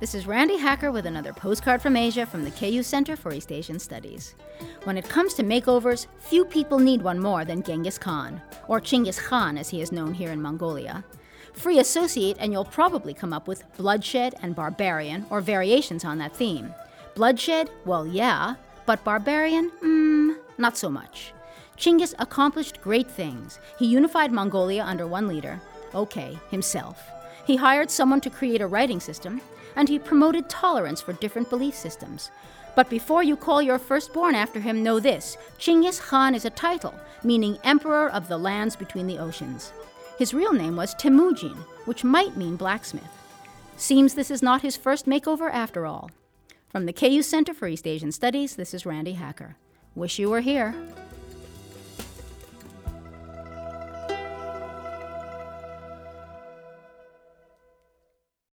This is Randi Hacker with another postcard from Asia from the KU Center for East Asian Studies. When it comes to makeovers, few people need one more than Genghis Khan, or Chinggis Khan as he is known here in Mongolia. Free associate, and you'll probably come up with bloodshed and barbarian, or variations on that theme. Bloodshed, well, yeah, but barbarian, hmm, not so much. Chinggis accomplished great things. He unified Mongolia under one leader, okay, himself. He hired someone to create a writing system, and he promoted tolerance for different belief systems. But before you call your firstborn after him, know this Chinggis Khan is a title, meaning Emperor of the lands between the oceans. His real name was Temujin, which might mean blacksmith. Seems this is not his first makeover after all. From the KU Center for East Asian Studies, this is Randi Hacker. Wish you were here.